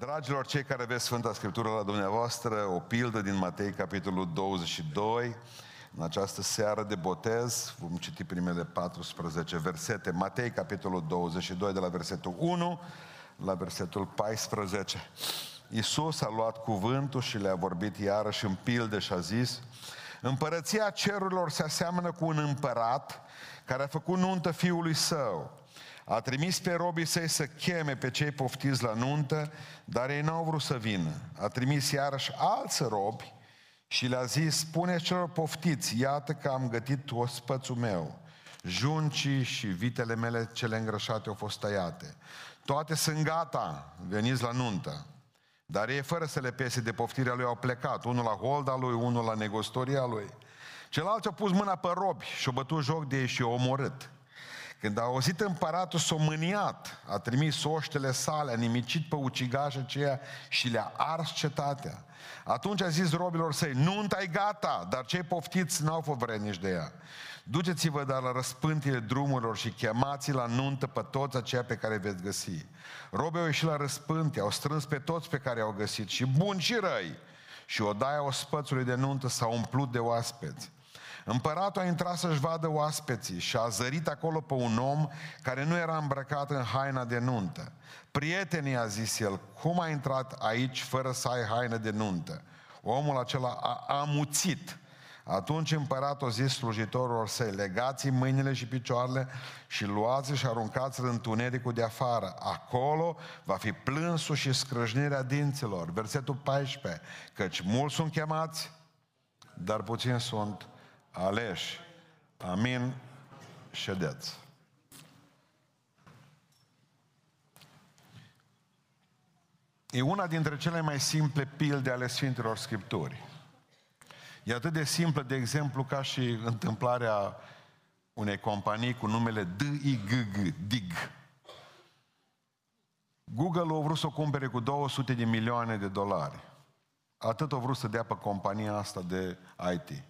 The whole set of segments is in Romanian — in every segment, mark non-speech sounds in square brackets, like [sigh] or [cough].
Dragilor, cei care aveți Sfânta Scriptură la dumneavoastră, o pildă din Matei, capitolul 22, în această seară de botez, vom citi primele 14 versete. Matei, capitolul 22, de la versetul 1 la versetul 14. Iisus a luat cuvântul și le-a vorbit iarăși în pilde și a zis, Împărăția cerurilor se aseamănă cu un împărat care a făcut nuntă fiului său. A trimis pe robii săi să cheme pe cei poftiți la nuntă, dar ei n-au vrut să vină. A trimis iarăși alți robi și le-a zis, spune celor poftiți, iată că am gătit ospățul meu. Juncii și vitele mele cele îngrășate au fost tăiate. Toate sunt gata, veniți la nuntă. Dar ei, fără să le pese de poftirea lui, au plecat. Unul la holda lui, unul la negostoria lui. Celălalt a pus mâna pe robi și a bătut joc de ei și o omorât. Când a auzit împăratul, s-a mâniat, a trimis oștele sale, a nimicit pe ucigaș aceea și le-a ars cetatea. Atunci a zis robilor săi, nu e gata, dar cei poftiți n-au fost vrednici de ea. Duceți-vă dar la răspântile drumurilor și chemați la nuntă pe toți aceia pe care veți găsi. Robii au ieșit la răspânte, au strâns pe toți pe care au găsit, și buni și răi. Și odaia ospățului de nuntă s-a umplut de oaspeți. Împăratul a intrat să-și vadă oaspeții și a zărit acolo pe un om care nu era îmbrăcat în haina de nuntă. Prietenii, a zis el, cum a intrat aici fără să ai haină de nuntă? Omul acela a amuțit. Atunci împăratul a zis slujitorilor săi, legați mâinile și picioarele și luați și aruncați în întunericul de afară. Acolo va fi plânsul și scrâșnirea dinților. Versetul 14. Căci mulți sunt chemați, dar puțini sunt aleși. Amin. Ședeți. E una dintre cele mai simple pilde ale Sfintelor Scripturi. E atât de simplă, de exemplu, ca și întâmplarea unei companii cu numele DIGG, DIG. Google a vrut să o cumpere cu 200 de milioane de dolari. Atât a vrut să dea pe compania asta de IT.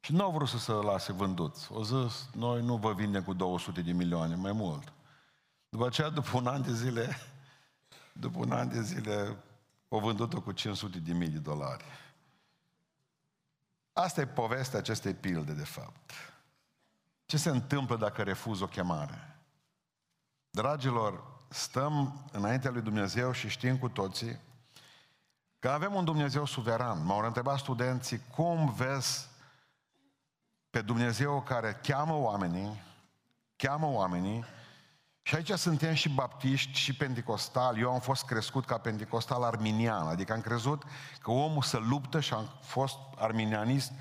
Și nu au vrut să se lase vânduți. O zis, noi nu vă vindem cu 200 de milioane, mai mult. După aceea, după un an de zile, [laughs] după un an de zile, o vândut-o cu 500 de mii de dolari. Asta e povestea acestei pilde, de fapt. Ce se întâmplă dacă refuz o chemare? Dragilor, stăm înaintea lui Dumnezeu și știm cu toții că avem un Dumnezeu suveran. M-au întrebat studenții, cum vezi pe Dumnezeu care cheamă oamenii, cheamă oamenii, și aici suntem și baptiști și pentecostal. Eu am fost crescut ca pentecostal arminian, adică am crezut că omul să luptă și am fost arminianist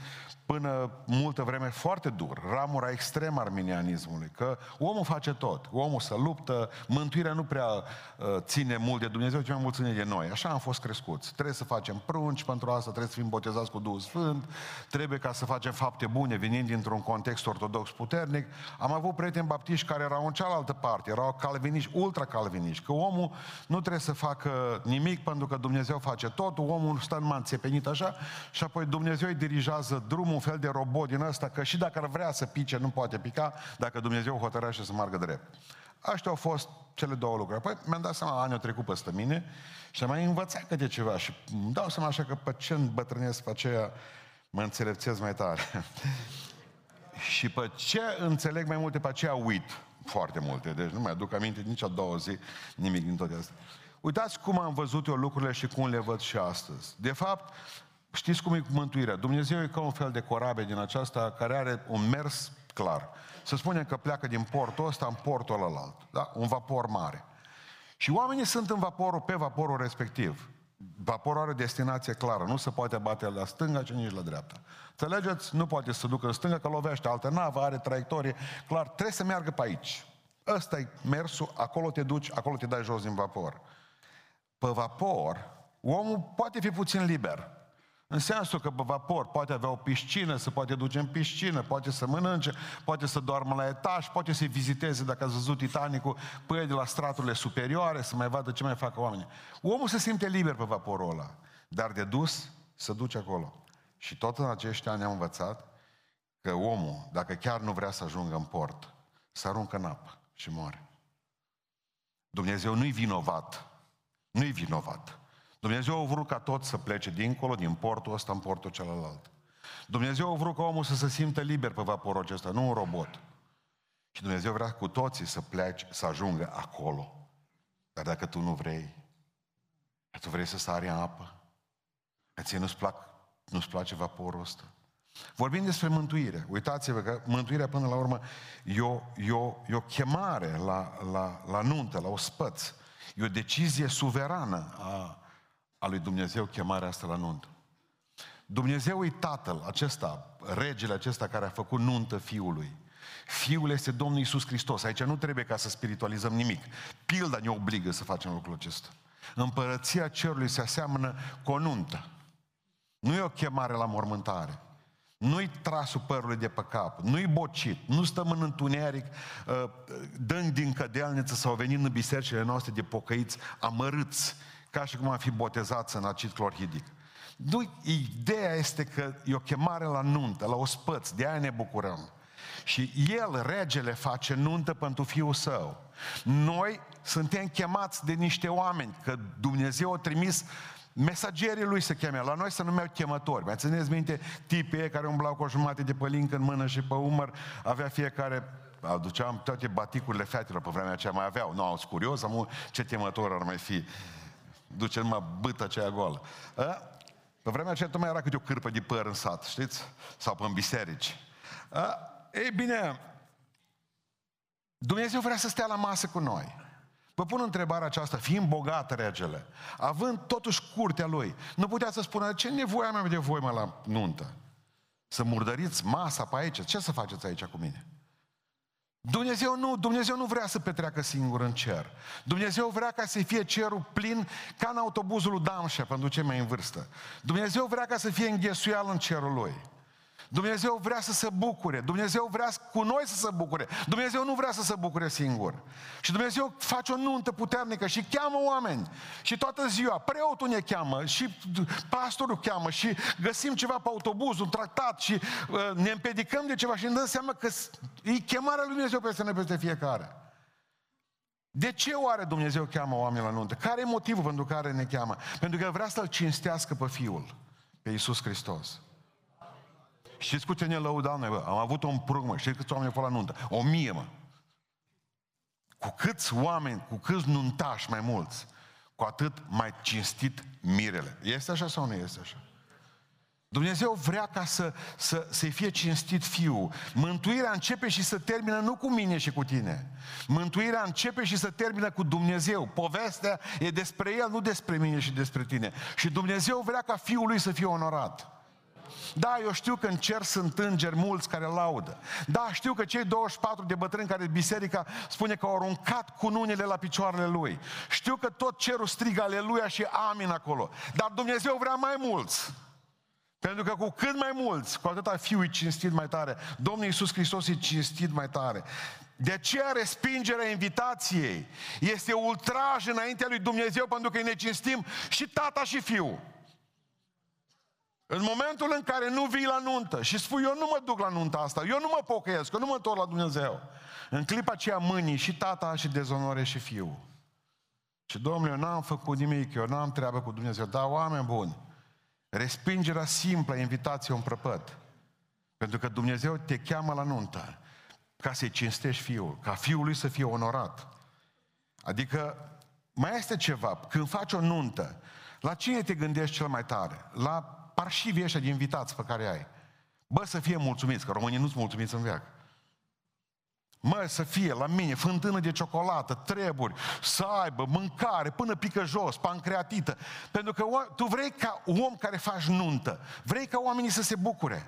până multă vreme foarte dur, ramura extrem arminianismului, că omul face tot, omul să luptă, mântuirea nu prea uh, ține mult de Dumnezeu, ci mai mult ține de noi. Așa am fost crescuți. Trebuie să facem prunci pentru asta, trebuie să fim botezați cu Duhul Sfânt, trebuie ca să facem fapte bune venind dintr-un context ortodox puternic. Am avut prieteni baptiști care erau în cealaltă parte, erau calviniști, ultra-calviniști, că omul nu trebuie să facă nimic pentru că Dumnezeu face tot, omul stă în înțepenit așa și apoi Dumnezeu îi dirigează drumul un fel de robot din ăsta, că și dacă ar vrea să pice, nu poate pica, dacă Dumnezeu hotărește să meargă drept. Aștia au fost cele două lucruri. Apoi mi-am dat seama, anii au trecut peste mine și am mai învățat câte ceva și îmi dau seama așa că pe ce îmbătrânesc, pe aceea mă înțelepțez mai tare. [laughs] și pe ce înțeleg mai multe, pe aceea uit foarte multe. Deci nu mai aduc aminte nici a doua zi, nimic din toate astea. Uitați cum am văzut eu lucrurile și cum le văd și astăzi. De fapt, Știți cum e cu mântuirea? Dumnezeu e ca un fel de corabie din aceasta care are un mers clar. Să spunem că pleacă din portul ăsta în portul ălalt. Da? Un vapor mare. Și oamenii sunt în vaporul, pe vaporul respectiv. Vaporul are o destinație clară. Nu se poate bate la stânga, ci nici la dreapta. Înțelegeți? Nu poate să ducă în stânga, că lovește altă navă, are traiectorie. Clar, trebuie să meargă pe aici. Ăsta e mersul, acolo te duci, acolo te dai jos din vapor. Pe vapor, omul poate fi puțin liber. În sensul că vapor poate avea o piscină, se poate duce în piscină, poate să mănânce, poate să doarmă la etaj, poate să viziteze, dacă ați văzut Titanicul, păi de la straturile superioare, să mai vadă ce mai fac oamenii. Omul se simte liber pe vaporul ăla, dar de dus se duce acolo. Și tot în acești ani am învățat că omul, dacă chiar nu vrea să ajungă în port, să aruncă în apă și moare. Dumnezeu nu-i vinovat Nu-i vinovat. Dumnezeu a vrut ca tot să plece dincolo, din portul ăsta în portul celălalt. Dumnezeu a vrut ca omul să se simtă liber pe vaporul acesta, nu un robot. Și Dumnezeu vrea cu toții să pleci, să ajungă acolo. Dar dacă tu nu vrei, tu vrei să sari în apă, ție nu-ți, plac, nu-ți place vaporul ăsta. Vorbim despre mântuire. Uitați-vă că mântuirea până la urmă e o, e o, e o chemare la, la, la nuntă, la ospăț. E o decizie suverană a, a lui Dumnezeu chemarea asta la nuntă. Dumnezeu e Tatăl acesta, regele acesta care a făcut nuntă Fiului. Fiul este Domnul Iisus Hristos. Aici nu trebuie ca să spiritualizăm nimic. Pilda ne obligă să facem lucrul acesta. Împărăția cerului se aseamănă cu o nuntă. Nu e o chemare la mormântare. Nu-i trasul părului de pe cap, nu-i bocit, nu stăm în întuneric, uh, dând din cădelniță sau venind în bisericile noastre de pocăiți amărâți, ca și cum am fi botezați în acid clorhidic. Nu, ideea este că e o chemare la nuntă, la ospăț, de aia ne bucurăm. Și el, regele, face nuntă pentru fiul său. Noi suntem chemați de niște oameni, că Dumnezeu a trimis mesagerii lui se cheme. La noi se numeau chemători. Mai țineți minte tipii care umblau cu o jumătate de pălincă în mână și pe umăr, avea fiecare aduceam toate baticurile fetelor pe vremea aceea mai aveau. Nu, au curios, am ce chemător ar mai fi. Duce numai bâtă aceea goală. A? Pe vremea aceea mai era câte o cârpă de păr în sat, știți? Sau pe în biserici. A? Ei bine, Dumnezeu vrea să stea la masă cu noi. Vă pun întrebarea aceasta, fiind bogat regele, având totuși curtea lui, nu putea să spună, ce nevoie am de voi mă la nuntă? Să murdăriți masa pe aici? Ce să faceți aici cu mine? Dumnezeu nu, Dumnezeu nu vrea să petreacă singur în cer. Dumnezeu vrea ca să fie cerul plin ca în autobuzul lui Damșa pentru cei mai în vârstă. Dumnezeu vrea ca să fie înghesuial în cerul lui. Dumnezeu vrea să se bucure. Dumnezeu vrea cu noi să se bucure. Dumnezeu nu vrea să se bucure singur. Și Dumnezeu face o nuntă puternică și cheamă oameni. Și toată ziua, preotul ne cheamă și pastorul cheamă și găsim ceva pe autobuz, un tractat și uh, ne împedicăm de ceva și ne dăm seama că e chemarea lui Dumnezeu peste noi, peste fiecare. De ce oare Dumnezeu cheamă oameni la nuntă? Care e motivul pentru care ne cheamă? Pentru că vrea să-L cinstească pe Fiul, pe Iisus Hristos. Știți cu ce ne lăudam noi, bă? Am avut un prug, mă. Știți câți oameni au fost la nuntă? O mie, mă. Cu câți oameni, cu câți nuntași mai mulți, cu atât mai cinstit mirele. Este așa sau nu este așa? Dumnezeu vrea ca să, să, să fie cinstit Fiul. Mântuirea începe și să termină nu cu mine și cu tine. Mântuirea începe și să termină cu Dumnezeu. Povestea e despre El, nu despre mine și despre tine. Și Dumnezeu vrea ca Fiul Lui să fie onorat. Da, eu știu că în cer sunt îngeri mulți care laudă. Da, știu că cei 24 de bătrâni care biserica spune că au aruncat cununile la picioarele lui. Știu că tot cerul strigă aleluia și amin acolo. Dar Dumnezeu vrea mai mulți. Pentru că cu cât mai mulți, cu atâta Fiul e cinstit mai tare. Domnul Iisus Hristos e cinstit mai tare. De aceea respingerea invitației este ultraj înaintea lui Dumnezeu pentru că îi necinstim și tata și fiul. În momentul în care nu vii la nuntă și spui, eu nu mă duc la nunta asta, eu nu mă pocăiesc, eu nu mă întorc la Dumnezeu. În clipa aceea mâini și tata și dezonore și fiul. Și domnule, eu n-am făcut nimic, eu n-am treabă cu Dumnezeu, dar oameni buni, respingerea simplă a invitației un prăpăt. Pentru că Dumnezeu te cheamă la nuntă ca să-i cinstești fiul, ca fiul lui să fie onorat. Adică mai este ceva, când faci o nuntă, la cine te gândești cel mai tare? La parșivii ăștia de invitați pe care ai. Bă, să fie mulțumiți, că românii nu sunt mulțumiți în veac. Mă, să fie la mine fântână de ciocolată, treburi, să aibă mâncare până pică jos, pancreatită. Pentru că tu vrei ca om care faci nuntă, vrei ca oamenii să se bucure.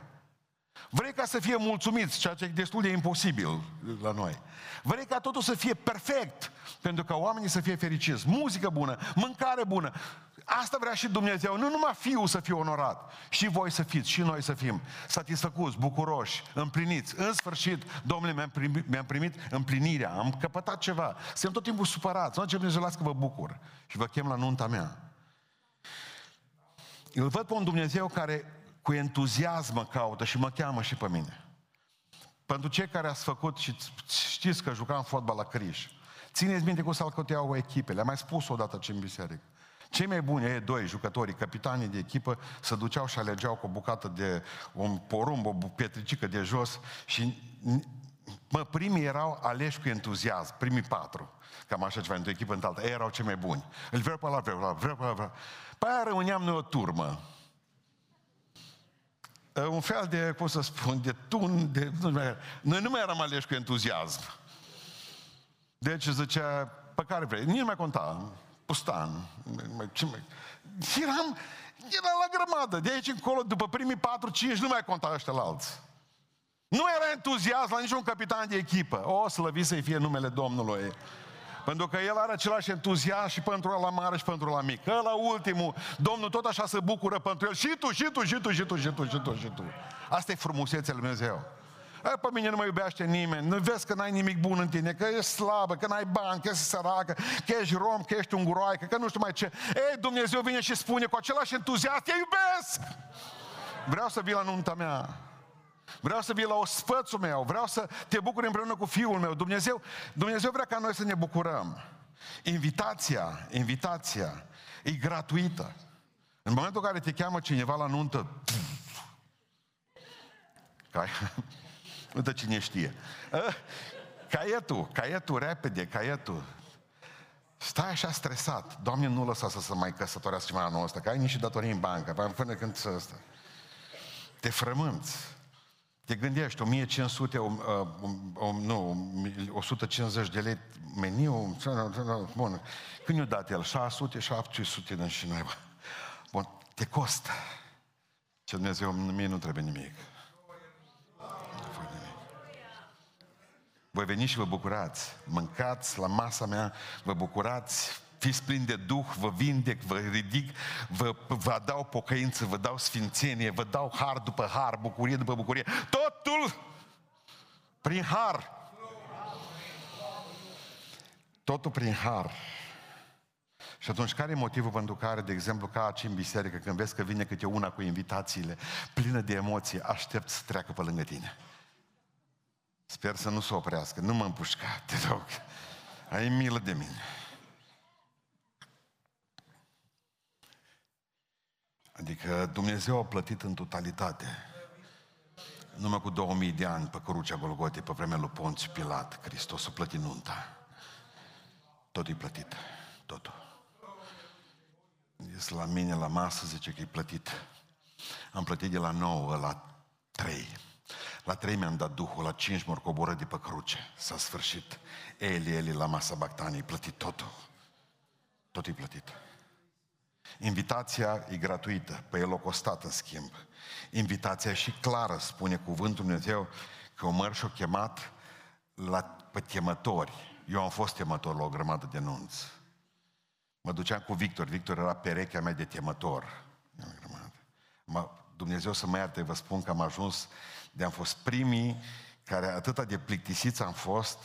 Vrei ca să fie mulțumiți, ceea ce e destul de imposibil la noi. Vrei ca totul să fie perfect, pentru ca oamenii să fie fericiți. Muzică bună, mâncare bună. Asta vrea și Dumnezeu. Nu numai Fiul să fie onorat, și voi să fiți, și noi să fim satisfăcuți, bucuroși, împliniți. În sfârșit, Domnule, mi-am primit, mi-am primit împlinirea, am căpătat ceva. Suntem tot timpul supărați. Nu ce Dumnezeu, las că vă bucur și vă chem la nunta mea. Îl văd pe un Dumnezeu care cu entuziasm mă caută și mă cheamă și pe mine. Pentru cei care ați făcut și știți că jucam fotbal la Criș, țineți minte cum s-au echipele, am mai spus odată ce în biserică. Cei mai buni, ei doi jucători, capitanii de echipă, se duceau și alegeau cu o bucată de un porumb, o pietricică de jos și mă, primii erau aleși cu entuziasm, primii patru. Cam așa ceva, într-o echipă în alta. Ei erau cei mai buni. Îl vreau pe ăla, vreau pe ăla, vreau pe ăla, vreau. Păi aia rămâneam noi o turmă. Un fel de, cum să spun, de tun, de... Noi nu mai eram aleși cu entuziasm. Deci zicea, pe care vrei, nici nu mai conta pustan. Ce mai... Eram, era la grămadă. De aici încolo, după primii 4-5, nu mai conta ăștia la alți. Nu era entuziasm la niciun capitan de echipă. O, slăvit să-i fie numele Domnului. Pentru că el are același entuziasm și pentru la mare și pentru la mic. la ultimul, Domnul tot așa se bucură pentru el. Și tu, și tu, și tu, și tu, și tu, și tu, și tu. Asta e frumusețea lui Dumnezeu. E, pe mine nu mă iubește nimeni. Nu vezi că n-ai nimic bun în tine, că ești slabă, că n-ai bani, că ești săracă, că ești rom, că ești unguroaică, că nu știu mai ce. Ei, Dumnezeu vine și spune cu același entuziasm, te iubesc! Vreau să vii la nunta mea. Vreau să vii la ospățul meu. Vreau să te bucuri împreună cu fiul meu. Dumnezeu, Dumnezeu vrea ca noi să ne bucurăm. Invitația, invitația e gratuită. În momentul în care te cheamă cineva la nuntă, ca, [laughs] Uite cine știe. Ă, caietul, caietul, repede, caietul. Stai așa stresat. Doamne, nu lăsa să se mai căsătorească ceva anul ăsta, că ai niște datorii în bancă, până când să ăsta. Te frămânți. Te gândești, 1500, um, um, um, nu, 150 de lei meniu, bun. Când i-a dat el? 600, 700 de și noi. Bun, te costă. Ce Dumnezeu, mie nu trebuie nimic. Voi veni și vă bucurați. Mâncați la masa mea, vă bucurați, fiți plini de Duh, vă vindec, vă ridic, vă, vă dau pocăință, vă dau sfințenie, vă dau har după har, bucurie după bucurie. Totul prin har. Totul prin har. Și atunci, care e motivul pentru care, de exemplu, ca aici în biserică, când vezi că vine câte una cu invitațiile, plină de emoții, aștept să treacă pe lângă tine? Sper să nu se oprească. Nu mă împușca, te rog. Ai milă de mine. Adică Dumnezeu a plătit în totalitate. Numai cu 2000 de ani pe crucea Golgote, pe vremea lui Ponț Pilat, Hristos a plătit nunta. Tot e plătit. Totul. Este la mine la masă, zice că e plătit. Am plătit de la 9 la 3. La trei mi-am dat Duhul, la cinci mor coboră de pe cruce. S-a sfârșit. Eli, Eli, la masa bactanii, plătit totul. Tot e plătit. Invitația e gratuită, pe el o costat în schimb. Invitația și clară, spune cuvântul Dumnezeu, că Omăr și-o chemat la, pe chemători. Eu am fost chemător la o grămadă de nunți. Mă duceam cu Victor. Victor era perechea mea de temător. Mă, Dumnezeu să mă ierte, vă spun că am ajuns de am fost primii care atâta de plictisiți am fost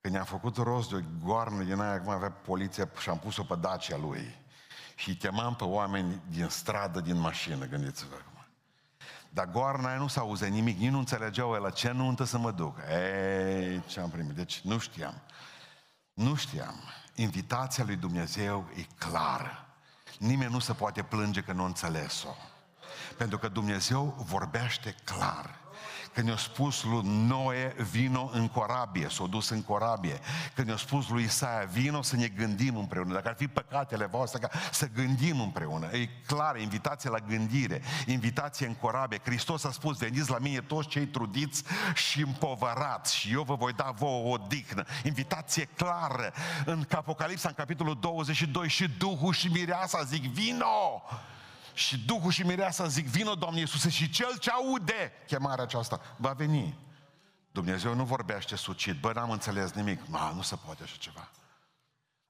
că ne-am făcut rost de o goarnă din aia, cum avea poliția și am pus-o pe Dacia lui. Și îi chemam pe oameni din stradă, din mașină, gândiți-vă acum. Dar goarna aia nu s-a auzit nimic, nici nu înțelegeau la ce nuntă să mă duc. Ei, ce am primit? Deci nu știam. Nu știam. Invitația lui Dumnezeu e clară. Nimeni nu se poate plânge că nu înțeles-o. Pentru că Dumnezeu vorbește clar. Când i-a spus lui Noe, vino în corabie, s-a dus în corabie. Când i-a spus lui Isaia, vino să ne gândim împreună. Dacă ar fi păcatele voastre, ca să gândim împreună. E clar, invitație la gândire, invitație în corabie. Hristos a spus, veniți la mine toți cei trudiți și împovărați și eu vă voi da vouă o dihnă. Invitație clară. În Apocalipsa, în capitolul 22, și Duhul și Mireasa zic, vino! Și Duhul și Mireasa zic, vină Doamne Iisuse și cel ce aude chemarea aceasta va veni. Dumnezeu nu vorbește sucit, bă, n-am înțeles nimic. Ma, nu se poate așa ceva.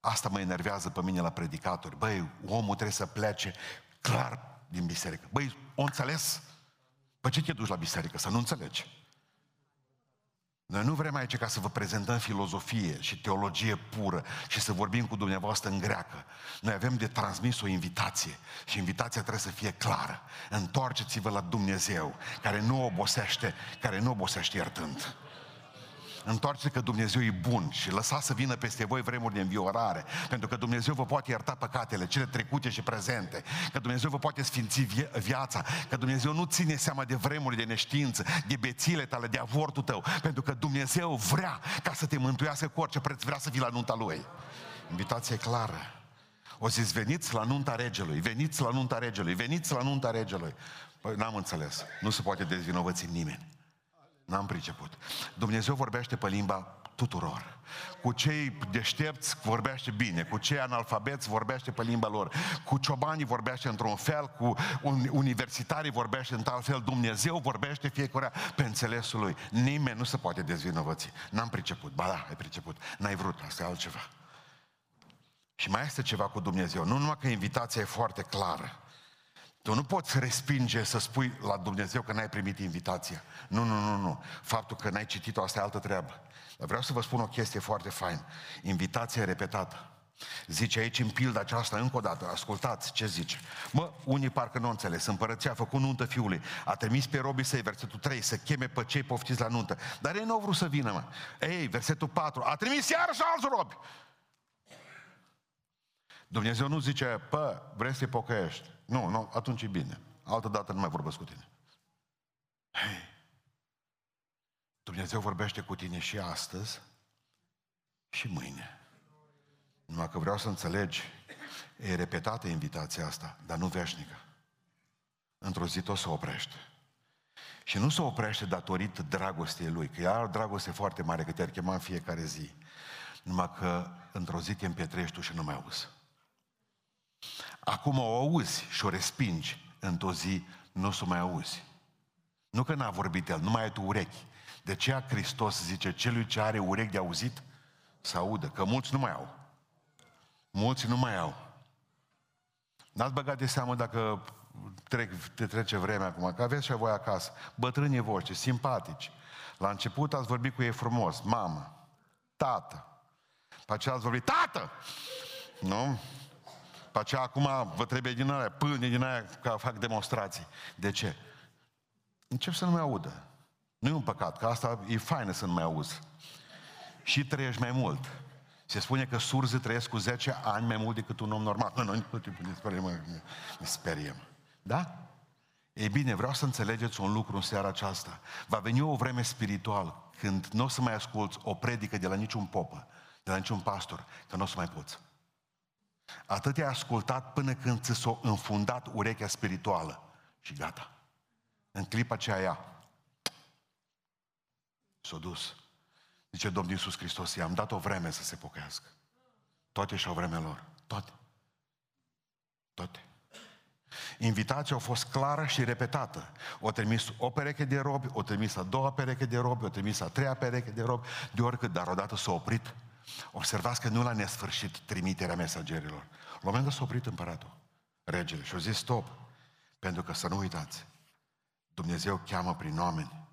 Asta mă enervează pe mine la predicatori. Băi, omul trebuie să plece clar din biserică. Băi, o înțeles? Păi ce te duci la biserică? Să nu înțelegi. Noi nu vrem aici ca să vă prezentăm filozofie și teologie pură și să vorbim cu dumneavoastră în greacă. Noi avem de transmis o invitație și invitația trebuie să fie clară. Întoarceți-vă la Dumnezeu, care nu obosește, care nu obosește iertând. Întoarceți că Dumnezeu e bun și lăsați să vină peste voi vremuri de înviorare, pentru că Dumnezeu vă poate ierta păcatele, cele trecute și prezente, că Dumnezeu vă poate sfinți viața, că Dumnezeu nu ține seama de vremuri de neștiință, de bețile tale, de avortul tău, pentru că Dumnezeu vrea ca să te mântuiască cu orice preț, vrea să vii la nunta Lui. Invitație clară. O zis, veniți la nunta regelui, veniți la nunta regelui, veniți la nunta regelui. Păi n-am înțeles. Nu se poate dezvinovăți nimeni. N-am priceput. Dumnezeu vorbește pe limba tuturor. Cu cei deștepți vorbește bine, cu cei analfabeți vorbește pe limba lor, cu ciobanii vorbește într-un fel, cu universitarii vorbește într-alt fel, Dumnezeu vorbește fiecare pe înțelesul lui. Nimeni nu se poate dezvinovăți. N-am priceput. Ba da, ai priceput. N-ai vrut, asta e altceva. Și mai este ceva cu Dumnezeu. Nu numai că invitația e foarte clară, tu nu poți respinge să spui la Dumnezeu că n-ai primit invitația. Nu, nu, nu, nu. Faptul că n-ai citit-o, asta e altă treabă. Dar vreau să vă spun o chestie foarte fain. Invitația repetată. Zice aici în pilda aceasta încă o dată, ascultați ce zice. Mă, unii parcă nu înțeles, împărăția a făcut nuntă fiului, a trimis pe robii săi, versetul 3, să cheme pe cei poftiți la nuntă. Dar ei nu au vrut să vină, mă. Ei, versetul 4, a trimis iarăși alți robi. Dumnezeu nu zice, pă, vrei să te pocăiești. Nu, nu, atunci e bine. Altă dată nu mai vorbesc cu tine. Hei, Dumnezeu vorbește cu tine și astăzi și mâine. Numai că vreau să înțelegi, e repetată invitația asta, dar nu veșnică. Într-o zi tot se oprește. Și nu se oprește datorită dragostei lui, că ea are o dragoste foarte mare, că te-ar chema în fiecare zi. Numai că într-o zi te împietrești tu și nu mai auzi. Acum o auzi și o respingi, într-o zi nu o să mai auzi. Nu că n-a vorbit el, nu mai ai tu urechi. De aceea Hristos zice, celui ce are urechi de auzit, să audă, că mulți nu mai au. Mulți nu mai au. N-ați băgat de seamă dacă trec, te trece vremea acum, că aveți și voi acasă, bătrânii voștri, simpatici. La început ați vorbit cu ei frumos, mamă, tată. Pe aceea ați vorbit, tată! Nu? Pe aceea acum vă trebuie din aia, pâine din aia ca fac demonstrații. De ce? Încep să nu mai audă. Nu e un păcat, că asta e faină să nu mai auzi. Și trăiești mai mult. Se spune că surzii trăiesc cu 10 ani mai mult decât un om normal. Nu, nu, nu ne speriem, ne speriem. Da? Ei bine, vreau să înțelegeți un lucru în seara aceasta. Va veni o vreme spirituală când nu o să mai asculți o predică de la niciun popă, de la niciun pastor, că nu o să mai poți. Atât ai ascultat până când ți s-a înfundat urechea spirituală. Și gata. În clipa aceea ea s-a dus. Zice Domnul Iisus Hristos, i-am dat o vreme să se pocăiască. Toate și-au vremea lor. Toate. Toate. Invitația a fost clară și repetată. O trimis o pereche de robi, o trimis a doua pereche de robi, o trimis a treia pereche de robi, de oricât, dar odată s-a oprit Observați că nu la nesfârșit trimiterea mesagerilor. La un moment dat s-a oprit împăratul, regele, și a zis stop. Pentru că să nu uitați, Dumnezeu cheamă prin oameni.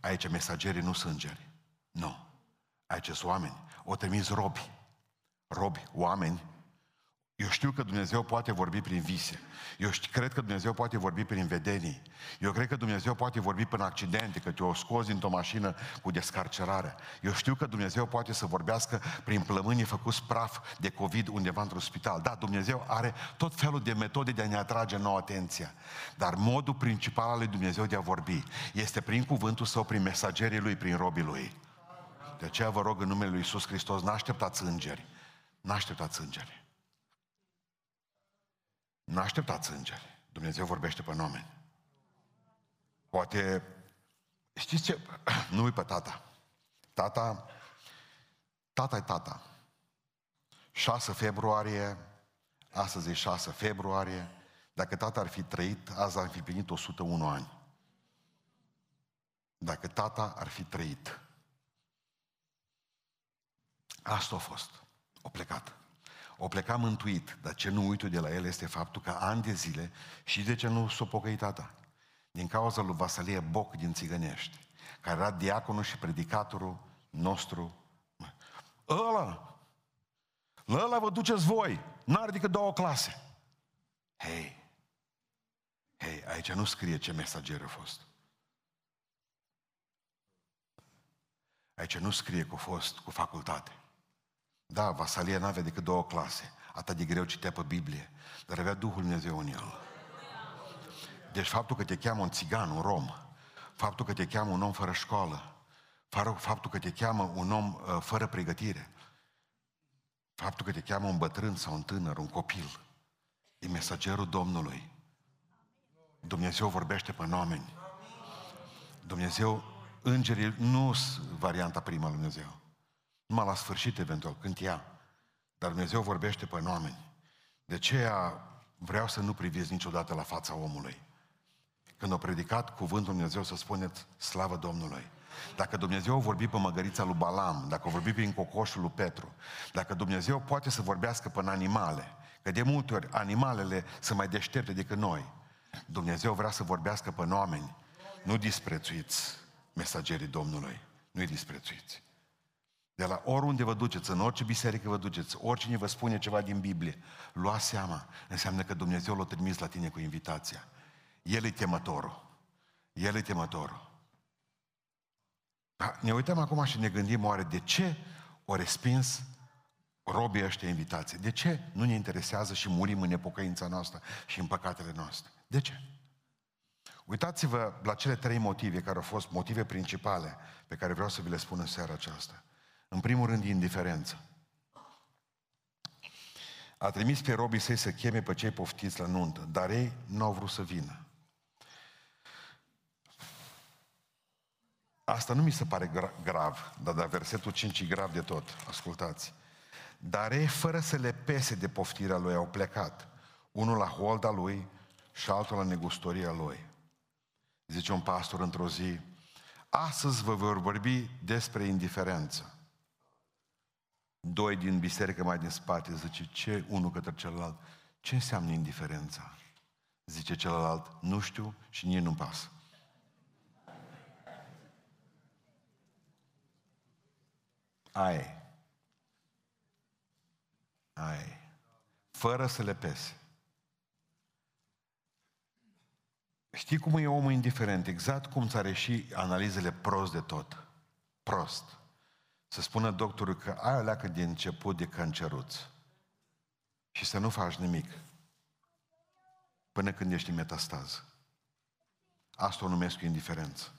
Aici mesagerii nu sunt îngeri. Nu. Aici sunt oameni. O trimis robi. Robi, oameni eu știu că Dumnezeu poate vorbi prin vise. Eu știu, cred că Dumnezeu poate vorbi prin vedenii. Eu cred că Dumnezeu poate vorbi prin accidente, că te-o scozi într-o mașină cu descarcerare. Eu știu că Dumnezeu poate să vorbească prin plămânii făcuți praf de COVID undeva într-un spital. Da, Dumnezeu are tot felul de metode de a ne atrage nouă atenția. Dar modul principal al lui Dumnezeu de a vorbi este prin cuvântul său, prin mesagerii lui, prin robii lui. De aceea vă rog în numele lui Iisus Hristos, n-așteptați îngeri. N-așteptați îngeri. Nu așteptați îngeri. Dumnezeu vorbește pe nume. Poate, știți ce? [clears throat] Nu uit pe tata. Tata, tata e tata. 6 februarie, astăzi e 6 februarie, dacă tata ar fi trăit, azi ar fi plinit 101 ani. Dacă tata ar fi trăit. Asta a fost. O plecat o pleca mântuit, dar ce nu uită de la el este faptul că ani de zile, și de ce nu s-o pocăit tata? Din cauza lui Vasalie Boc din Țigănești, care era diaconul și predicatorul nostru. Ăla! La ăla vă duceți voi! N-are decât două clase. Hei! Hei, aici nu scrie ce mesager a fost. Aici nu scrie că a fost cu facultate. Da, Vasalia nu avea decât două clase. Atât de greu citea pe Biblie. Dar avea Duhul Dumnezeu în el. Deci faptul că te cheamă un țigan, un rom, faptul că te cheamă un om fără școală, faptul că te cheamă un om uh, fără pregătire, faptul că te cheamă un bătrân sau un tânăr, un copil, e mesagerul Domnului. Dumnezeu vorbește pe oameni. Dumnezeu, îngerii nu sunt varianta prima lui Dumnezeu. Numai la sfârșit, eventual, când ea. Dar Dumnezeu vorbește pe oameni. De aceea vreau să nu priviți niciodată la fața omului. Când a predicat cuvântul Dumnezeu să spuneți slavă Domnului. Dacă Dumnezeu a vorbit pe măgărița lui Balam, dacă a vorbit prin cocoșul lui Petru, dacă Dumnezeu poate să vorbească pe animale, că de multe ori animalele sunt mai deștepte decât noi, Dumnezeu vrea să vorbească pe oameni. Nu disprețuiți mesagerii Domnului. Nu-i disprețuiți. De la oriunde vă duceți, în orice biserică vă duceți, oricine vă spune ceva din Biblie, luați seama, înseamnă că Dumnezeu l-a trimis la tine cu invitația. El e temătorul. El e temătorul. Da, ne uităm acum și ne gândim oare de ce o respins robii ăștia invitație? De ce nu ne interesează și murim în nepocăința noastră și în păcatele noastre? De ce? Uitați-vă la cele trei motive care au fost motive principale pe care vreau să vi le spun în seara aceasta. În primul rând, indiferență. A trimis pe robii săi să cheme pe cei poftiți la nuntă, dar ei nu au vrut să vină. Asta nu mi se pare gra- grav, dar de versetul 5 e grav de tot. Ascultați. Dar ei, fără să le pese de poftirea lui, au plecat. Unul la holda lui și altul la negustoria lui. Zice un pastor într-o zi, astăzi vă vor vorbi despre indiferență. Doi din biserică mai din spate zice, ce unul către celălalt? Ce înseamnă indiferența? Zice celălalt, nu știu și nici nu-mi pasă. Ai. Ai. Fără să le pese. Știi cum e omul indiferent? Exact cum ți are și analizele prost de tot. Prost. Să spună doctorul că ai o leacă de început de canceruț. Și să nu faci nimic. Până când ești în metastază. Asta o numesc indiferență.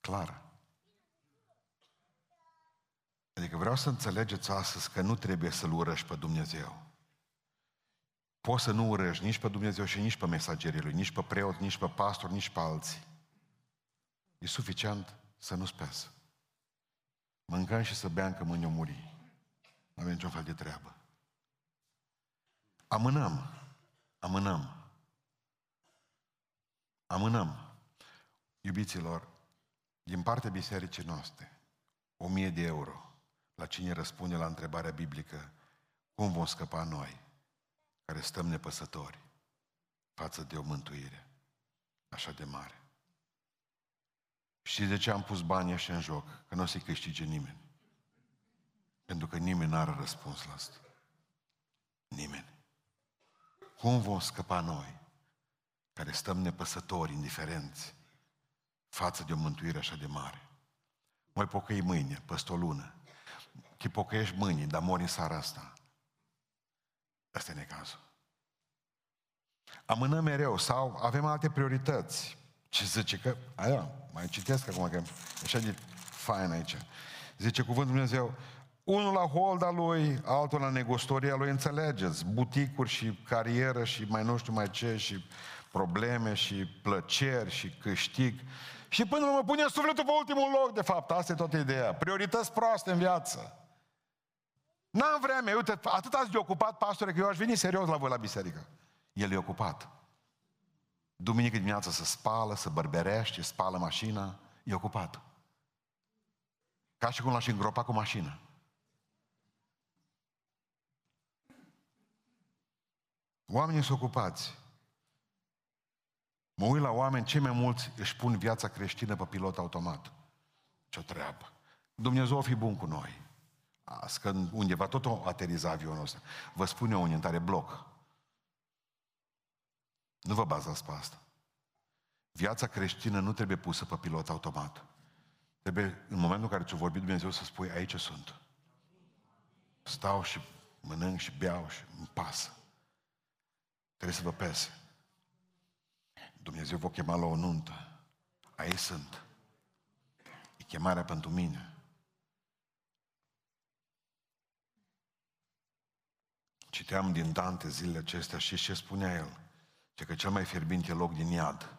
Clară. Adică vreau să înțelegeți astăzi că nu trebuie să-L urăști pe Dumnezeu. Poți să nu urăști nici pe Dumnezeu și nici pe mesagerii Lui, nici pe preot, nici pe pastor, nici pe alții. E suficient să nu spesă. Mâncăm și să beam că mâine o muri. Nu avem niciun fel de treabă. Amânăm. Amânăm. Amânăm. Iubiților, din partea bisericii noastre, o mie de euro la cine răspunde la întrebarea biblică, cum vom scăpa noi, care stăm nepăsători, față de o mântuire așa de mare. Știți de ce am pus banii așa în joc? Că nu o să-i câștige nimeni. Pentru că nimeni nu are răspuns la asta. Nimeni. Cum vom scăpa noi, care stăm nepăsători, indiferenți, față de o mântuire așa de mare? Mai pocăi mâine, peste o lună, te pocăiești mâine, dar mori în seara asta. Asta e necazul. Amânăm mereu sau avem alte priorități. Ce zice că, aia, mai citesc acum că e așa de fain aici. Zice cuvântul Dumnezeu, unul la holda lui, altul la negostoria lui, înțelegeți, buticuri și carieră și mai nu știu mai ce și probleme și plăceri și câștig. Și până la urmă pune sufletul pe ultimul loc, de fapt, asta e toată ideea. Priorități proaste în viață. N-am vreme, uite, atât ați de ocupat, pastore, că eu aș veni serios la voi la biserică. El e ocupat. Duminică dimineața să spală, să bărberește, spală mașina, e ocupat. Ca și cum l-aș îngropa cu mașină. Oamenii sunt ocupați. Mă uit la oameni, cei mai mulți își pun viața creștină pe pilot automat. Ce-o treabă. Dumnezeu o fi bun cu noi. Azi, când undeva tot o ateriza avionul ăsta. Vă spun eu unde tare bloc. Nu vă bazați pe asta. Viața creștină nu trebuie pusă pe pilot automat. Trebuie, în momentul în care ți-a vorbit Dumnezeu, să spui, aici sunt. Stau și mănânc și beau și îmi pasă. Trebuie să vă pese. Dumnezeu vă chema la o nuntă. Aici sunt. E chemarea pentru mine. Citeam din Dante zilele acestea și ce spunea el? Ce că cel mai fierbinte loc din iad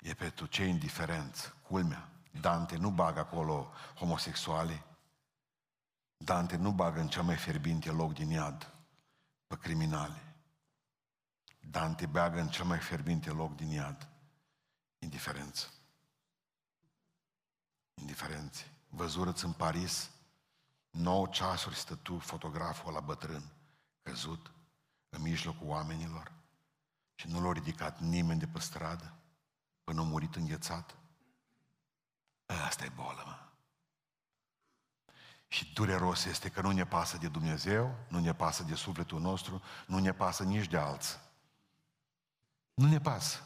e pentru cei indiferenți. Culmea, Dante nu bagă acolo homosexuali. Dante nu bagă în cel mai fierbinte loc din iad pe criminali. Dante bagă în cel mai fierbinte loc din iad indiferență. Indiferenți. Văzurăți în Paris, 9 ceasuri stă tu, fotograful la bătrân, căzut în mijlocul oamenilor și nu l-a ridicat nimeni de pe stradă până a murit înghețat. Asta e bolă, mă. Și dureros este că nu ne pasă de Dumnezeu, nu ne pasă de sufletul nostru, nu ne pasă nici de alții. Nu ne pasă.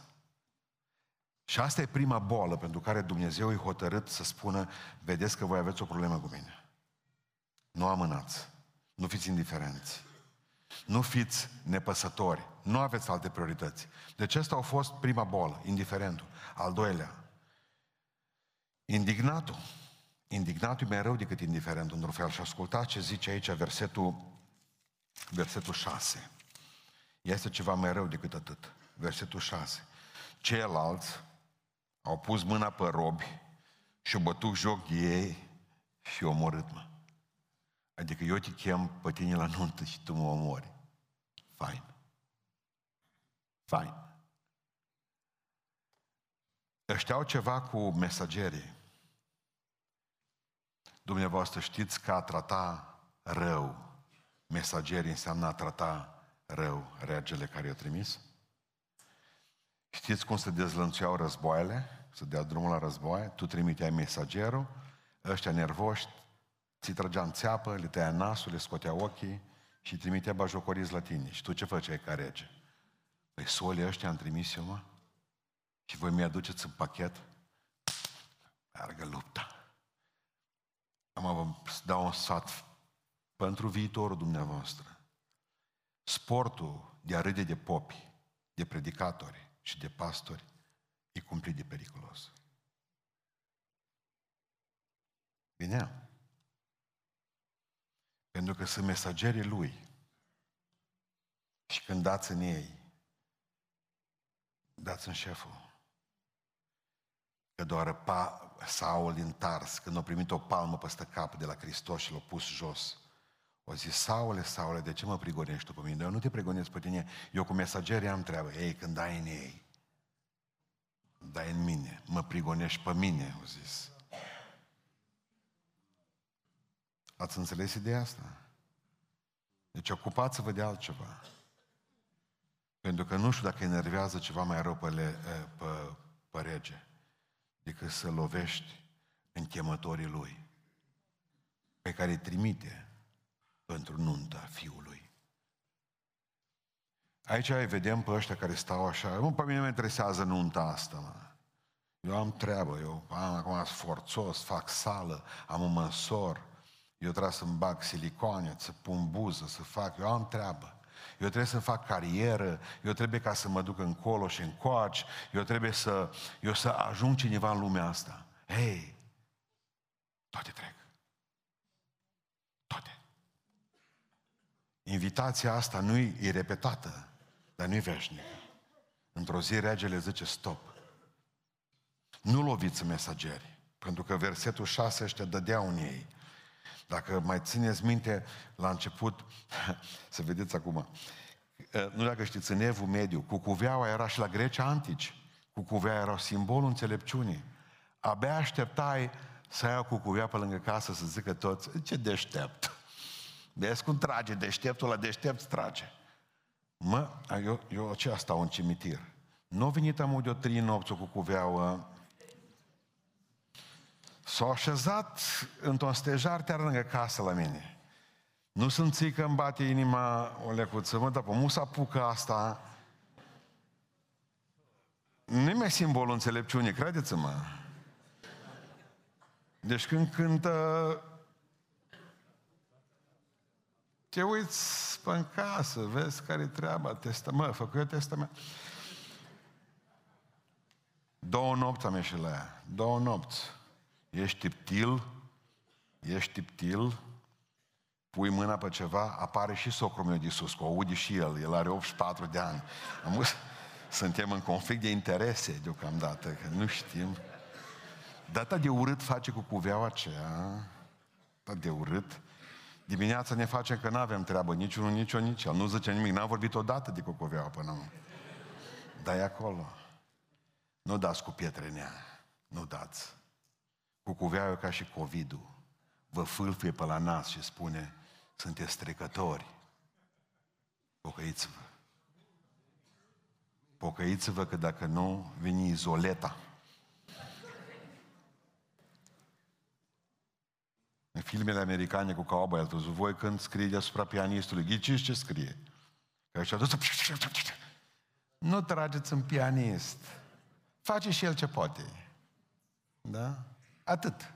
Și asta e prima bolă pentru care Dumnezeu e hotărât să spună, vedeți că voi aveți o problemă cu mine. Nu amânați. Nu fiți indiferenți. Nu fiți nepăsători. Nu aveți alte priorități. Deci asta a fost prima bolă, indiferentul. Al doilea, indignatul. Indignatul e mai rău decât indiferentul, într-un fel. Și ascultați ce zice aici versetul, versetul 6. Este ceva mai rău decât atât. Versetul 6. Ceilalți au pus mâna pe robi și au bătut joc de ei și au omorât, mă. Adică eu te chem pe tine la nuntă și tu mă omori. Fain. Fain. Ăștia au ceva cu mesagerii. Dumneavoastră știți că a trata rău, mesagerii înseamnă a trata rău regele care i-a trimis? Știți cum se dezlănțuiau războaiele? Să dea drumul la război? Tu trimiteai mesagerul, ăștia nervoși, ți trăgea în țeapă, le tăia nasul, le scotea ochii și trimitea bajocoriți la tine. Și tu ce făceai ca rege? Păi solii ăștia am trimis eu, mă? Și voi mi-aduceți în pachet? Meargă lupta. Am să dau un sfat pentru viitorul dumneavoastră. Sportul de a râde de popi, de predicatori și de pastori e cumplit de periculos. Bine? Pentru că sunt mesagerii lui. Și când dați în ei, dați în șeful. Că doar pa, Saul din Tars, când a primit o palmă peste cap de la Hristos și l-a pus jos, o zis, Saule, Saule, de ce mă prigonești tu pe mine? Eu nu te prigonesc pe tine, eu cu mesagerii am treabă. Ei, când dai în ei, dai în mine, mă prigonești pe mine, au zis. Ați înțeles ideea asta? Deci ocupați-vă de altceva. Pentru că nu știu dacă enervează ceva mai rău pe, le, pe, pe rege decât să lovești în chemătorii lui pe care îi trimite pentru nunta fiului. Aici îi vedem pe ăștia care stau așa. Nu, pe mine mă interesează nunta asta, mă. Eu am treabă, eu am acum forțos, fac sală, am un măsor, eu trebuie să-mi bag silicoane, să pun buză, să fac, eu am treabă. Eu trebuie să fac carieră, eu trebuie ca să mă duc încolo și încoaci, eu trebuie să, eu să ajung cineva în lumea asta. Hei, toate trec. Toate. Invitația asta nu e repetată, dar nu e veșnică. Într-o zi regele zice stop. Nu loviți mesageri, pentru că versetul 6 ăștia dădeau în ei. Dacă mai țineți minte, la început, [laughs] să vedeți acum, nu dacă știți, în Evul Mediu, cucuveaua era și la Grecia antici. Cucuveaua era simbolul înțelepciunii. Abia așteptai să ai o cucuvea pe lângă casă să zică toți, ce deștept. Vezi cum trage deșteptul la deștept trage. Mă, eu, eu aceea stau în cimitir. Nu a venit am de o trei nopți cu cuveaua S-a așezat într-un stejar chiar lângă casă la mine. Nu sunt ții că îmi bate inima o lecuță, mă, dar pe musa apucă asta. Nu e simbolul înțelepciunii, credeți-mă. Deci când cântă, te uiți pe în casă, vezi care-i treaba, testament, făcut eu testament. Două nopți am ieșit la ea, două nopți. Ești tiptil, ești tiptil, pui mâna pe ceva, apare și socrul meu de sus, cu aude și el, el are 84 de ani. Am suntem în conflict de interese deocamdată, că nu știm. Data de urât face cu cuveaua aceea, data de urât, dimineața ne facem că nu avem treabă, niciunul, nici eu, nici el. Nu zice nimic, n-am vorbit odată de cucuveaua până acum. Dar e acolo. Nu dați cu pietre în ea. Nu dați. Cucuveaua e ca și COVID-ul. Vă fâlfie pe la nas și spune, sunteți trecători. Pocăiți-vă. Pocăiți-vă că dacă nu, vine izoleta. În filmele americane cu cowboy, ați văzut voi când scrie deasupra pianistului. Ghiciți ce scrie? Că și-a dus Nu trageți în pianist. Face și el ce poate. Da? Atât.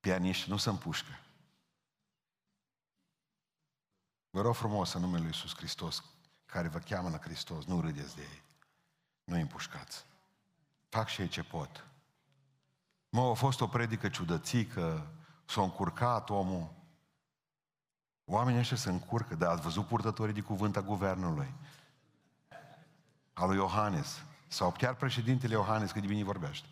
Pianiști nu se împușcă. Vă rog frumos în numele Lui Iisus Hristos, care vă cheamă la Hristos, nu râdeți de ei. Nu împușcați. Fac și ei ce pot. Mă, a fost o predică ciudățică, s-a încurcat omul. Oamenii ăștia se încurcă, dar ați văzut purtătorii de cuvânt a guvernului. A lui Iohannes. Sau chiar președintele Iohannes, cât de bine vorbește.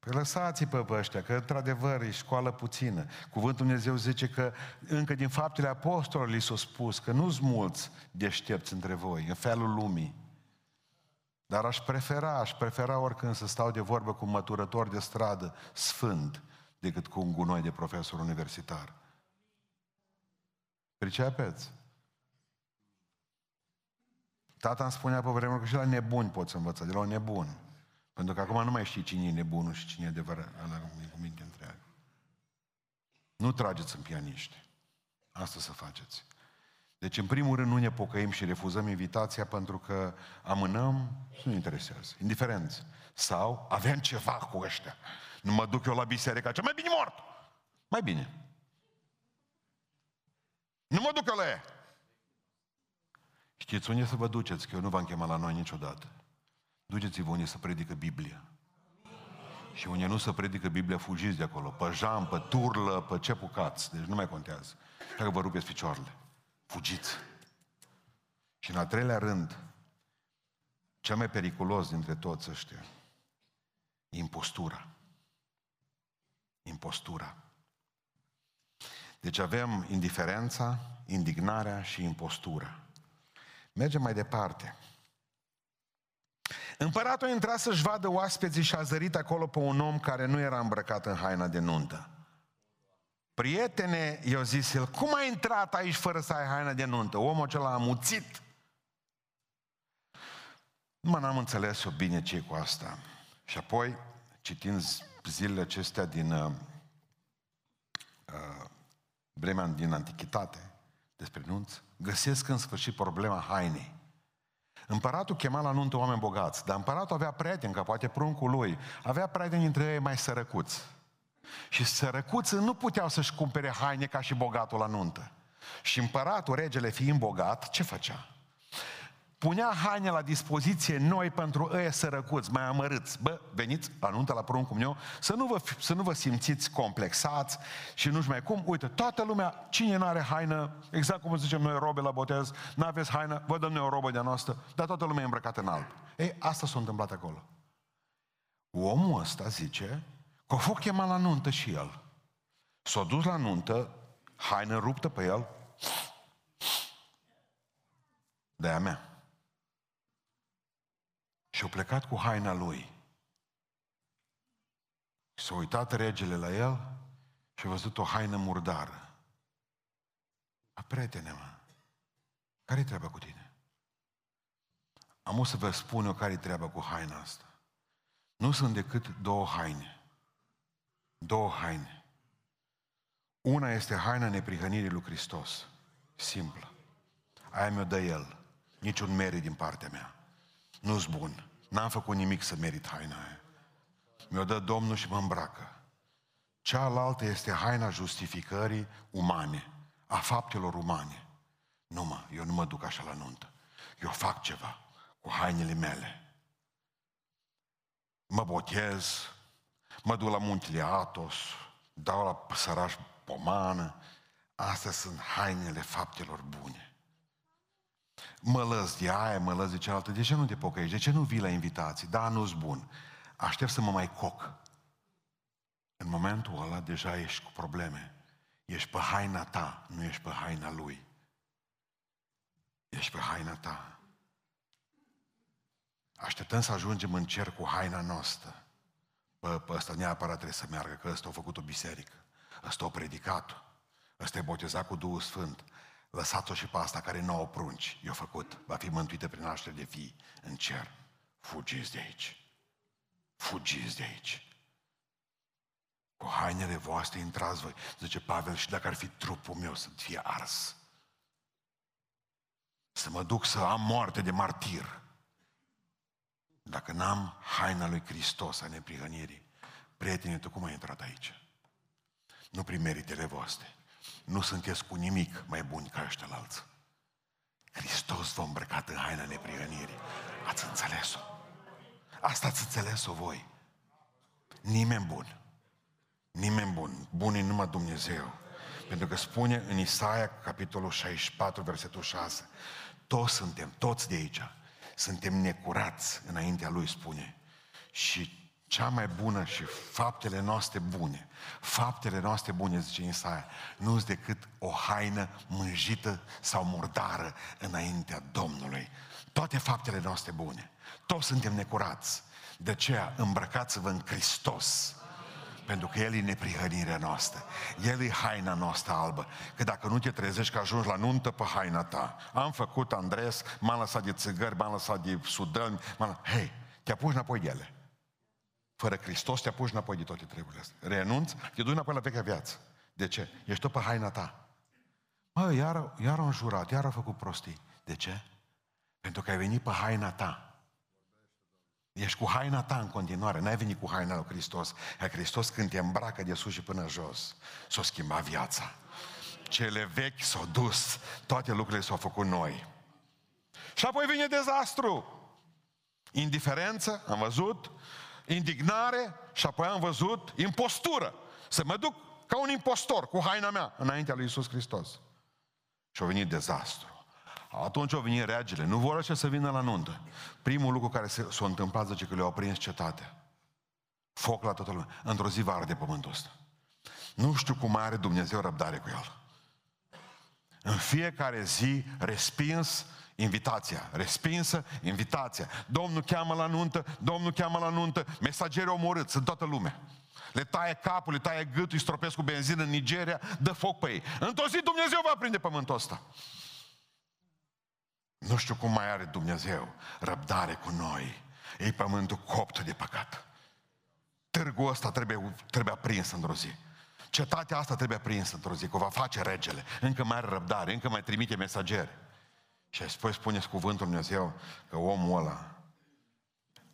Păi lăsați pe ăștia, că într-adevăr e școală puțină. Cuvântul Dumnezeu zice că încă din faptele apostolilor li s-a spus că nu-s mulți deștepți între voi, în felul lumii. Dar aș prefera, aș prefera oricând să stau de vorbă cu un măturător de stradă sfânt decât cu un gunoi de profesor universitar. Pricepeți? Tata îmi spunea pe vremuri că și la nebuni poți învăța, de la un nebun. Pentru că acum nu mai știi cine e nebunul și cine e adevărat, cu minte întreagă. Nu trageți în pianiști. Asta să faceți. Deci, în primul rând, nu ne pocăim și refuzăm invitația pentru că amânăm, nu interesează. Indiferență. Sau avem ceva cu ăștia. Nu mă duc eu la biserică, ce mai bine mort. Mai bine. Nu mă duc eu la ea. Știți unde să vă duceți, că eu nu v-am chemat la noi niciodată. Duceți-vă unde să predică Biblia. Și unde nu să predică Biblia, fugiți de acolo. Pe jam, pe turlă, pe ce pucați. Deci nu mai contează. Dacă vă rupeți picioarele. Fugiți. Și în al treilea rând, cel mai periculos dintre toți ăștia, impostura. Impostura. Deci avem indiferența, indignarea și impostura. Mergem mai departe. Împăratul a intrat să-și vadă oaspeții și a zărit acolo pe un om care nu era îmbrăcat în haina de nuntă. Prietene, i-a zis el, cum ai intrat aici fără să ai haina de nuntă? Omul acela a muțit. Mă, n-am înțeles eu bine ce cu asta. Și apoi, citind zilele acestea din uh, uh, vremea din antichitate, despre nunți, găsesc în sfârșit problema hainei. Împăratul chema la nuntă oameni bogați, dar împăratul avea prieteni, ca poate pruncul lui, avea prieteni dintre ei mai sărăcuți. Și sărăcuții nu puteau să-și cumpere haine ca și bogatul la nuntă. Și împăratul, regele fiind bogat, ce făcea? Punea haine la dispoziție noi pentru ei sărăcuți, mai amărâți. Bă, veniți la nuntă la pruncul meu, să nu vă, să nu vă simțiți complexați și nu știu mai cum. Uite, toată lumea, cine nu are haină, exact cum zicem noi robe la botez, nu aveți haină, vă dăm noi o robă de-a noastră, dar toată lumea e îmbrăcată în alb. Ei, asta s-a întâmplat acolo. Omul ăsta zice că a fost chemat la nuntă și el. S-a dus la nuntă, haină ruptă pe el, de-aia mea. Și a plecat cu haina lui. S-a uitat regele la el și a văzut o haină murdară. A, prietene, mă, care-i treaba cu tine? Am o să vă spun eu care-i treaba cu haina asta. Nu sunt decât două haine. Două haine. Una este haina neprihănirii lui Hristos. Simplă. Aia mi-o dă El. Niciun merit din partea mea. Nu-s bun. N-am făcut nimic să merit haina aia. mi-o dă Domnul și mă îmbracă. Cealaltă este haina justificării umane, a faptelor umane. Nu mă, eu nu mă duc așa la nuntă. Eu fac ceva cu hainele mele. Mă botez, mă duc la muntele Atos, dau la săraș pomană. Astea sunt hainele faptelor bune. Mă lăs de aia, mă lăs de cealaltă. De ce nu te pocăiești? De ce nu vii la invitații? Da, nu-s bun. Aștept să mă mai coc. În momentul ăla deja ești cu probleme. Ești pe haina ta, nu ești pe haina lui. Ești pe haina ta. Așteptăm să ajungem în cer cu haina noastră. Bă, pe ăsta neapărat trebuie să meargă, că ăsta a făcut o biserică. Ăsta a predicat. Ăsta e botezat cu Duhul Sfânt. Lăsați-o și pe asta care nu au prunci. I-a făcut. Va fi mântuită prin naștere de fii în cer. Fugiți de aici. Fugiți de aici. Cu hainele voastre intrați voi. Zice Pavel, și dacă ar fi trupul meu să fie ars. Să mă duc să am moarte de martir. Dacă n-am haina lui Hristos a neprihănirii, prietenii, tu cum ai intrat aici? Nu prin meritele voastre. Nu sunteți cu nimic mai buni ca ăștia alții. Hristos v-a îmbrăcat în haina neprihănirii. Ați înțeles-o? Asta ați înțeles-o voi. Nimeni bun. Nimeni bun. Bun e numai Dumnezeu. Pentru că spune în Isaia, capitolul 64, versetul 6, toți suntem, toți de aici, suntem necurați înaintea Lui, spune. Și cea mai bună și faptele noastre bune, faptele noastre bune, zice Isaia, nu sunt decât o haină mânjită sau murdară înaintea Domnului. Toate faptele noastre bune. Toți suntem necurați. De aceea îmbrăcați-vă în Hristos. Pentru că El e neprihănirea noastră. El e haina noastră albă. Că dacă nu te trezești că ajungi la nuntă pe haina ta. Am făcut Andres, m-am lăsat de țigări, m-am lăsat de sudăni, m-am... Hei, te apuci înapoi de ele. Fără Hristos te apuci înapoi de toate treburile astea. Renunți, te duci înapoi la vechea viață. De ce? Ești tot pe haina ta. Mă, iar, iar am jurat, iar am făcut prostii. De ce? Pentru că ai venit pe haina ta. Ești cu haina ta în continuare, n-ai venit cu haina lui Hristos. E Hristos când te îmbracă de sus și până jos, s-o schimba viața. Cele vechi s-au dus, toate lucrurile s-au făcut noi. Și apoi vine dezastru. Indiferență, am văzut, indignare și apoi am văzut impostură. Să mă duc ca un impostor cu haina mea înaintea lui Isus Hristos. Și a venit dezastru. Atunci au venit regele, nu vor așa să vină la nuntă. Primul lucru care s-a întâmplat, zice că le-au aprins cetatea. Foc la toată lumea. Într-o zi va arde pământul ăsta. Nu știu cum are Dumnezeu răbdare cu el. În fiecare zi respins invitația, respinsă invitația. Domnul cheamă la nuntă, Domnul cheamă la nuntă, mesagerii omorâți în toată lumea. Le taie capul, le taie gâtul, îi stropesc cu benzină în Nigeria, dă foc pe ei. Într-o zi Dumnezeu va prinde pământul ăsta. Nu știu cum mai are Dumnezeu răbdare cu noi. Ei pământul copt de păcat. Târgul ăsta trebuie, trebuie aprins într-o zi. Cetatea asta trebuie aprinsă într-o zi, că o va face regele. Încă mai are răbdare, încă mai trimite mesageri. Și apoi spuneți cuvântul Dumnezeu că omul ăla...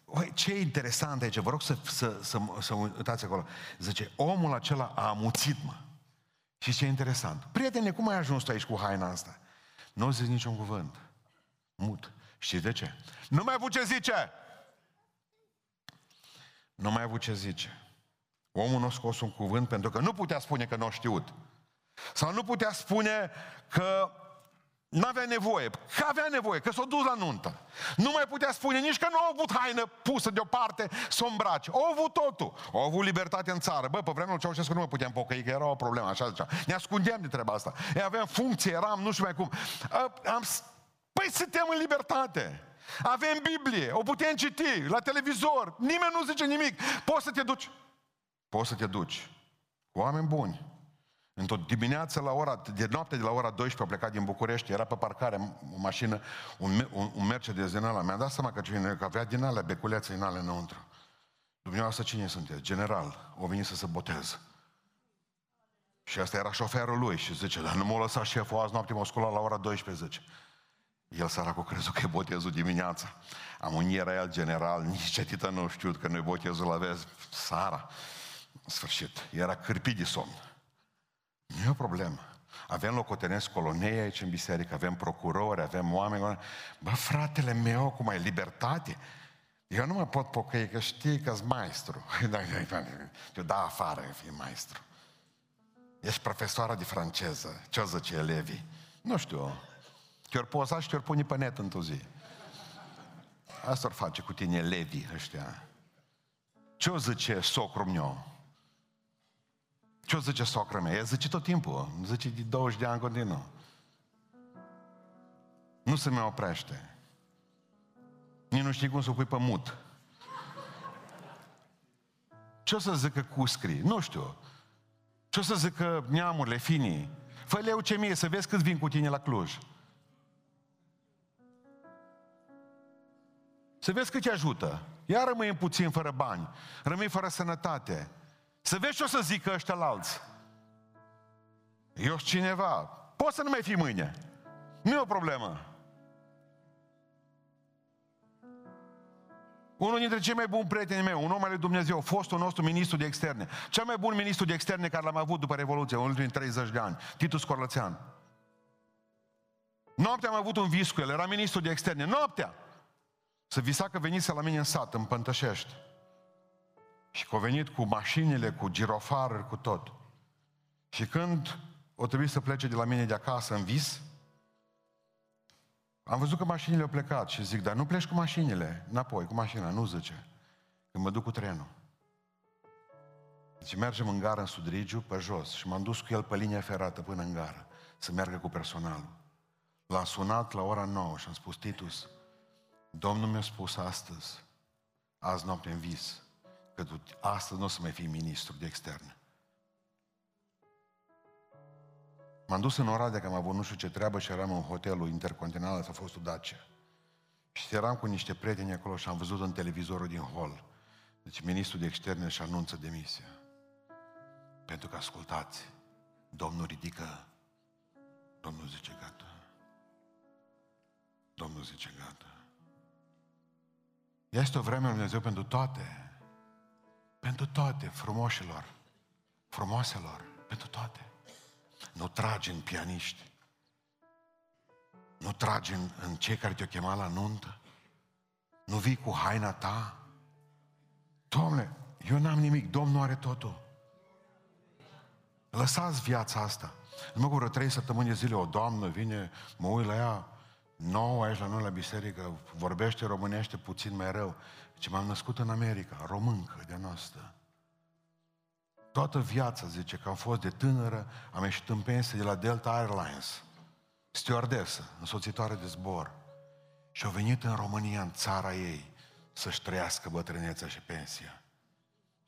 Oi, ce e interesant aici, vă rog să, să, să, să uitați acolo. Zice, omul acela a amuțit, mă. Și ce e interesant. Prietene, cum ai ajuns tu aici cu haina asta? Nu zici niciun cuvânt. Mut. Știți de ce? Nu mai avut ce zice. Nu mai avut ce zice. Omul nu a scos un cuvânt pentru că nu putea spune că nu a știut. Sau nu putea spune că nu avea nevoie, că avea nevoie, că s-a dus la nuntă. Nu mai putea spune nici că nu au avut haină pusă deoparte să o îmbrace. Au avut totul. Au avut libertate în țară. Bă, pe vremea lui Ceaușescu nu mă puteam pocăi, că era o problemă, așa zicea. Ne ascundeam de treaba asta. Ei aveam funcție, eram, nu știu mai cum. Am Păi suntem în libertate. Avem Biblie, o putem citi la televizor, nimeni nu zice nimic. Poți să te duci. Poți să te duci. Cu oameni buni. Într-o dimineață la ora, de noapte de la ora 12 a plecat din București, era pe parcare o mașină, un, un, un Mercedes din ăla. Mi-am dat seama că, cine, că avea din alea, beculețe în alea înăuntru. Dumneavoastră cine sunteți? General. O venit să se boteze. Și asta era șoferul lui și zice, dar nu m-a lăsat șeful azi noapte, m-a sculat la ora 12. El săracul crezut că e botezul dimineața. Am era el general, nici cetită nu știu că noi botezul aveți Sara. În sfârșit, era cârpit de somn. Nu e o problemă. Avem locotenenți colonei aici în biserică, avem procurori, avem oameni. Bă, fratele meu, cum ai libertate? Eu nu mă pot pocăi că știi că-s maestru. [laughs] Eu da afară, fii maestru. Ești profesoara de franceză. Ce o zice elevii? Nu știu. Te-or poza și te-or pune pe net într-o zi. Asta or face cu tine elevii ăștia. Ce o zice socru meu? Ce o zice socră mea? Ea zice tot timpul. Zice de 20 de ani continuu. Nu se mai oprește. Nici nu știi cum să o pui pe mut. Ce o să zică cuscrii? Nu știu. Ce o să zică neamurile, finii? Fă-le eucemie să vezi câți vin cu tine la Cluj. Să vezi cât te ajută. Iar rămâi puțin fără bani. Rămâi fără sănătate. Să vezi ce o să zică ăștia la alți. Eu cineva. Poți să nu mai fii mâine. Nu e o problemă. Unul dintre cei mai buni prieteni mei, un om al lui Dumnezeu, fostul nostru ministru de externe, cel mai bun ministru de externe care l-am avut după Revoluție, unul din 30 de ani, Titus Corlățean. Noaptea am avut un vis cu el, era ministru de externe. Noaptea! Să visa că venise la mine în sat, în Pântășești. Și că a venit cu mașinile, cu girofaruri, cu tot. Și când o trebuie să plece de la mine de acasă în vis, am văzut că mașinile au plecat și zic, dar nu pleci cu mașinile, înapoi, cu mașina, nu zice. Când mă duc cu trenul. Deci mergem în gară în Sudrigiu, pe jos, și m-am dus cu el pe linia ferată până în gară, să meargă cu personalul. L-am sunat la ora 9 și am spus, Titus, Domnul mi-a spus astăzi, azi noapte în vis, că tu astăzi nu o să mai fii ministru de externe. M-am dus în Oradea, că am avut nu știu ce treabă și eram în hotelul intercontinental, s-a fost Dacia. Și eram cu niște prieteni acolo și am văzut în televizorul din hol. Deci ministrul de externe își anunță demisia. Pentru că ascultați, Domnul ridică, Domnul zice gata. Domnul zice gata. Este o vreme lui Dumnezeu pentru toate. Pentru toate, frumoșilor, frumoaselor, pentru toate. Nu tragi în pianiști. Nu tragi în, în cei care te-au chemat la nuntă. Nu vii cu haina ta. Domnule, eu n-am nimic, Domnul are totul. Lăsați viața asta. În urmă cu vreo trei săptămâni de zile, o doamnă vine, mă uit la ea, nouă aici la noi la biserică, vorbește românește puțin mai rău. Ce m-am născut în America, româncă de noastră. Toată viața, zice, că am fost de tânără, am ieșit în pensie de la Delta Airlines, stewardesă, însoțitoare de zbor. Și au venit în România, în țara ei, să-și trăiască bătrânețea și pensia.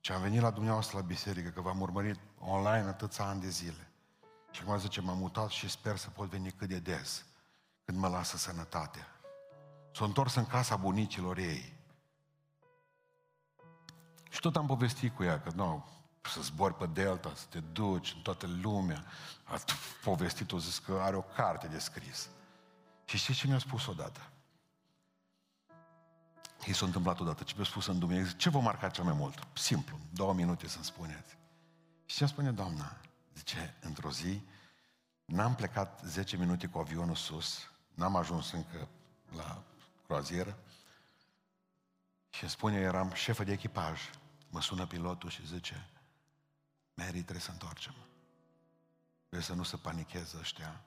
Și am venit la dumneavoastră la biserică, că v-am urmărit online atâția ani de zile. Și acum zice, m-am mutat și sper să pot veni cât de des, când mă lasă sănătatea. S-au întors în casa bunicilor ei. Și tot am povestit cu ea, că nu, să zbori pe Delta, să te duci în toată lumea. A povestit-o, zis că are o carte de scris. Și știți ce mi-a spus odată? Ei s-a întâmplat odată. Ce mi-a spus în Dumnezeu? Ce vă marca cel mai mult? Simplu, două minute să-mi spuneți. Și ce spune doamna? Zice, într-o zi, n-am plecat 10 minute cu avionul sus, n-am ajuns încă la croazieră, și îmi spune, eram șefă de echipaj. Mă sună pilotul și zice, Mary, trebuie să întoarcem. Trebuie să nu se panicheze ăștia.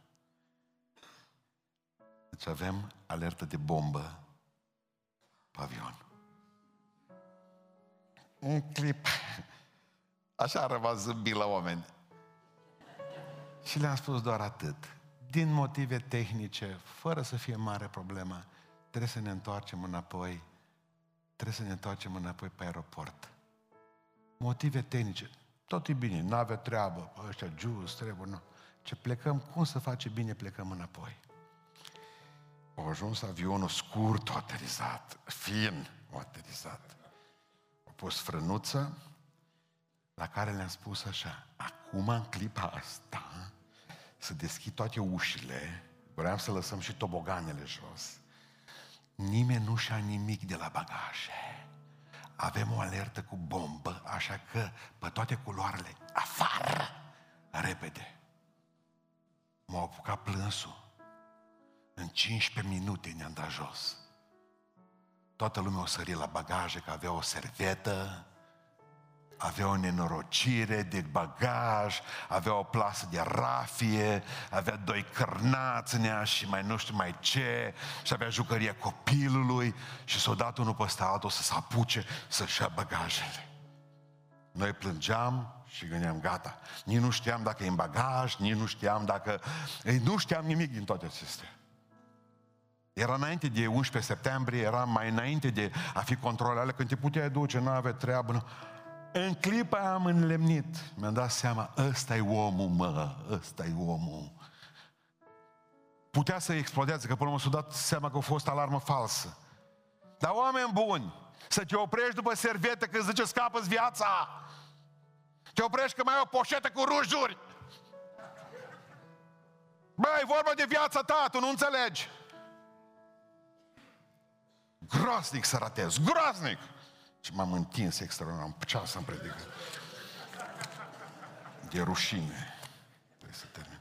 Deci avem alertă de bombă pe avion. Un clip. Așa a rămas zâmbit la oameni. Și le-am spus doar atât. Din motive tehnice, fără să fie mare problemă, trebuie să ne întoarcem înapoi. Trebuie să ne întoarcem înapoi pe aeroport. Motive tehnice. Tot e bine, nu avea treabă, ăștia jus, trebuie, nu. Ce plecăm, cum să face bine, plecăm înapoi. Au ajuns avionul scurt, aterizat, fin, aterizat. Au pus frânuță, la care le-am spus așa, acum în clipa asta, să deschid toate ușile, Vreau să lăsăm și toboganele jos. Nimeni nu și-a nimic de la bagaje. Avem o alertă cu bombă, așa că pe toate culoarele, afară, repede. M-a apucat plânsul. În 15 minute ne-am dat jos. Toată lumea o sări la bagaje că avea o servetă, avea o nenorocire de bagaj, avea o plasă de rafie, avea doi cărnați în ea și mai nu știu mai ce, și avea jucăria copilului și s-a dat unul peste altul să se apuce să-și ia bagajele. Noi plângeam și gândeam, gata, nici nu știam dacă e în bagaj, nici nu știam dacă... Ei, nu știam nimic din toate acestea. Era înainte de 11 septembrie, era mai înainte de a fi controlele, când te puteai duce, nu avea treabă. Nu. În clipa aia am înlemnit. Mi-am dat seama, ăsta e omul, mă, ăsta e omul. Putea să explodeze, că până m-a dat seama că a fost alarmă falsă. Dar oameni buni, să te oprești după servetă când zice scapă viața. Te oprești că mai ai o poșetă cu rujuri. Băi, vorba de viața ta, tu nu înțelegi. Groaznic să ratez, groaznic! Și m-am întins extraordinar, am ce să-mi predică. De rușine. Trebuie să termin.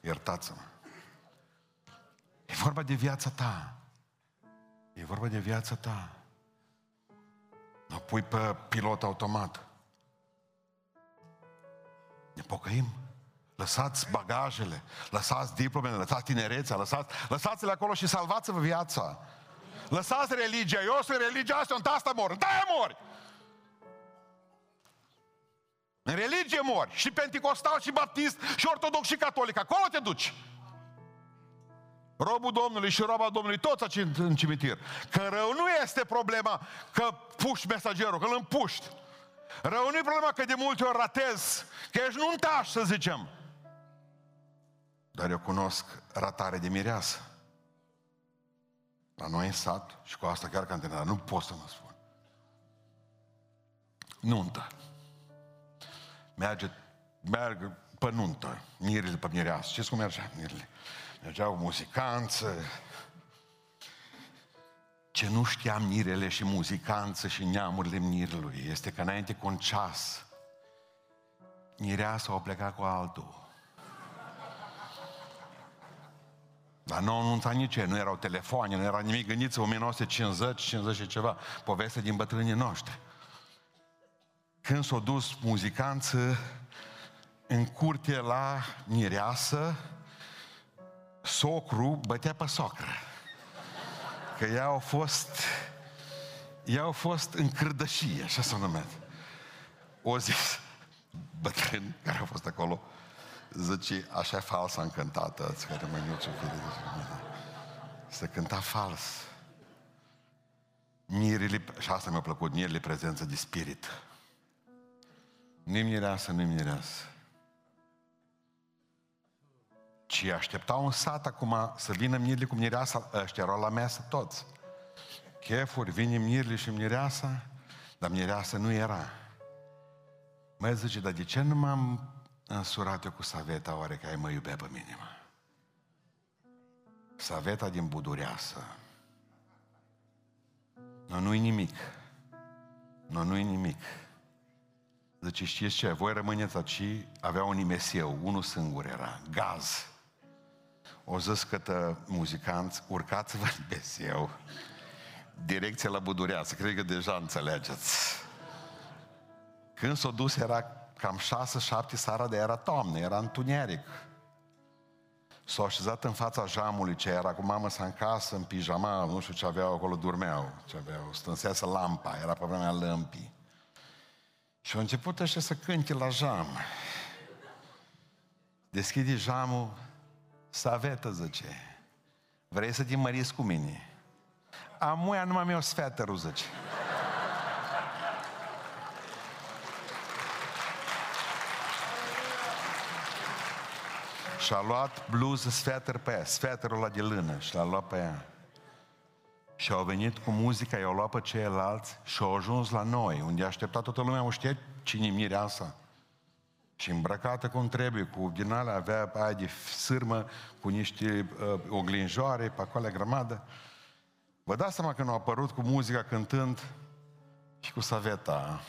Iertați-mă. E vorba de viața ta. E vorba de viața ta. O pui pe pilot automat. Ne pocăim? Lăsați bagajele, lăsați diplomele, lăsați tinerețea, lăsați, lăsați-le acolo și salvați-vă viața. Lăsați religia. Eu sunt religia asta, în asta mor. Da, mori! În religie mori. Și pentecostal, și baptist, și ortodox, și catolic. Acolo te duci. Robul Domnului și roba Domnului, toți în cimitir. Că rău nu este problema că puști mesagerul, că îl împuști. Rău nu e problema că de multe ori ratezi, că ești nuntaș, să zicem. Dar eu cunosc ratare de mireasă. La noi în sat, și cu asta chiar cantina, nu pot să mă spun. Nuntă. Merge, merg pe nuntă, mirile pe mireasă. Știți cum mergea mirile? Mergeau muzicanță, ce nu știam mirele și muzicanță și neamurile mirelui este că înainte cu un ceas, mireasa o plecat cu altul. Dar nu anunța nici nu erau telefoane, nu era nimic. Gândiți 1950, 50 și ceva, poveste din bătrânii noștri. Când s-au dus muzicanță în curte la mireasă, socru bătea pe socră. Că ea au fost, ea au fost în cârdășie, așa s-a numit. O zis bătrân care a fost acolo, zice, așa falsa încântată, îți care mânuțul cu Să cânta fals. Mirile, și asta mi-a plăcut, mirile prezență de spirit. Nu-i mireasă, nu-i mireasă. Ci așteptau un sat acum să vină mirile cu mireasa, ăștia erau la mesă toți. Chefuri, vine mirile și mireasa, dar mireasa nu era. Mai zice, dar de ce nu m-am însurat eu cu Saveta, oare că ai mă iubea pe mine, mă? Saveta din Budureasă. Nu, nu-i nimic. Nu, nu-i nimic. Zice, știți ce? Voi rămâneți aici, avea un imesieu, unul singur era, gaz. O zis cătă muzicanți, urcați-vă în imesieu. Direcția la Budureasă, cred că deja înțelegeți. Când s-o dus era cam șase, șapte seara de era toamnă, era întuneric. S-au așezat în fața jamului ce era cu mamă sa în casă, în pijama, nu știu ce aveau acolo, dormeau, ce aveau, stânseasă lampa, era pe vremea lămpii. Și au început așa să cânte la jam. Deschide jamul, savetă, zice, vrei să te măriți cu mine? Amuia numai mi-o sfetă, zice. Și a luat bluză sfeter pe ea, sfeterul ăla de lână și l-a luat pe ea. Și au venit cu muzica, i-au luat pe ceilalți și au ajuns la noi, unde a așteptat toată lumea, o știe cine mireasa. și îmbrăcată cum trebuie, cu din alea, avea aia de sârmă, cu niște uh, oglinjoare, pe acolo grămadă. Vă dați seama că nu a apărut cu muzica cântând și cu saveta.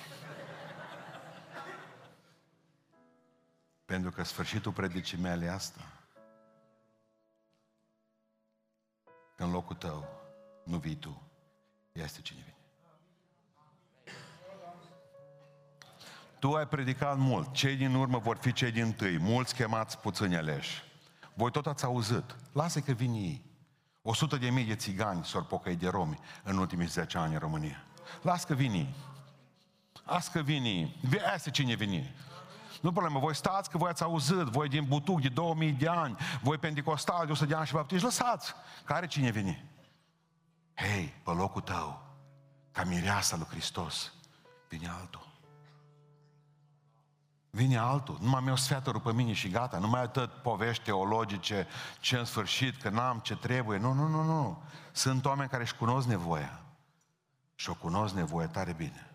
Pentru că sfârșitul predicii mele e asta. Că în locul tău nu vii tu, este cine vine. Tu ai predicat mult, cei din urmă vor fi cei din tâi, mulți chemați, puțini aleși. Voi tot ați auzit, lasă că vin ei. O sută de mii de țigani s-au pocăi de romi în ultimii 10 ani în România. Las că vin ei. Las că vin ei. Asta cine vine. Nu problemă, voi stați că voi ați auzit, voi din butuc de 2000 de ani, voi pentecostal de 100 de ani și baptiști, lăsați. Care cine vine? Hei, pe locul tău, ca mireasa lui Hristos, vine altul. Vine altul, nu mai mi-o sfeatărul pe mine și gata, nu mai atât povești teologice, ce în sfârșit, că n-am ce trebuie. Nu, nu, nu, nu. Sunt oameni care își cunosc nevoia. Și o cunosc nevoia tare bine.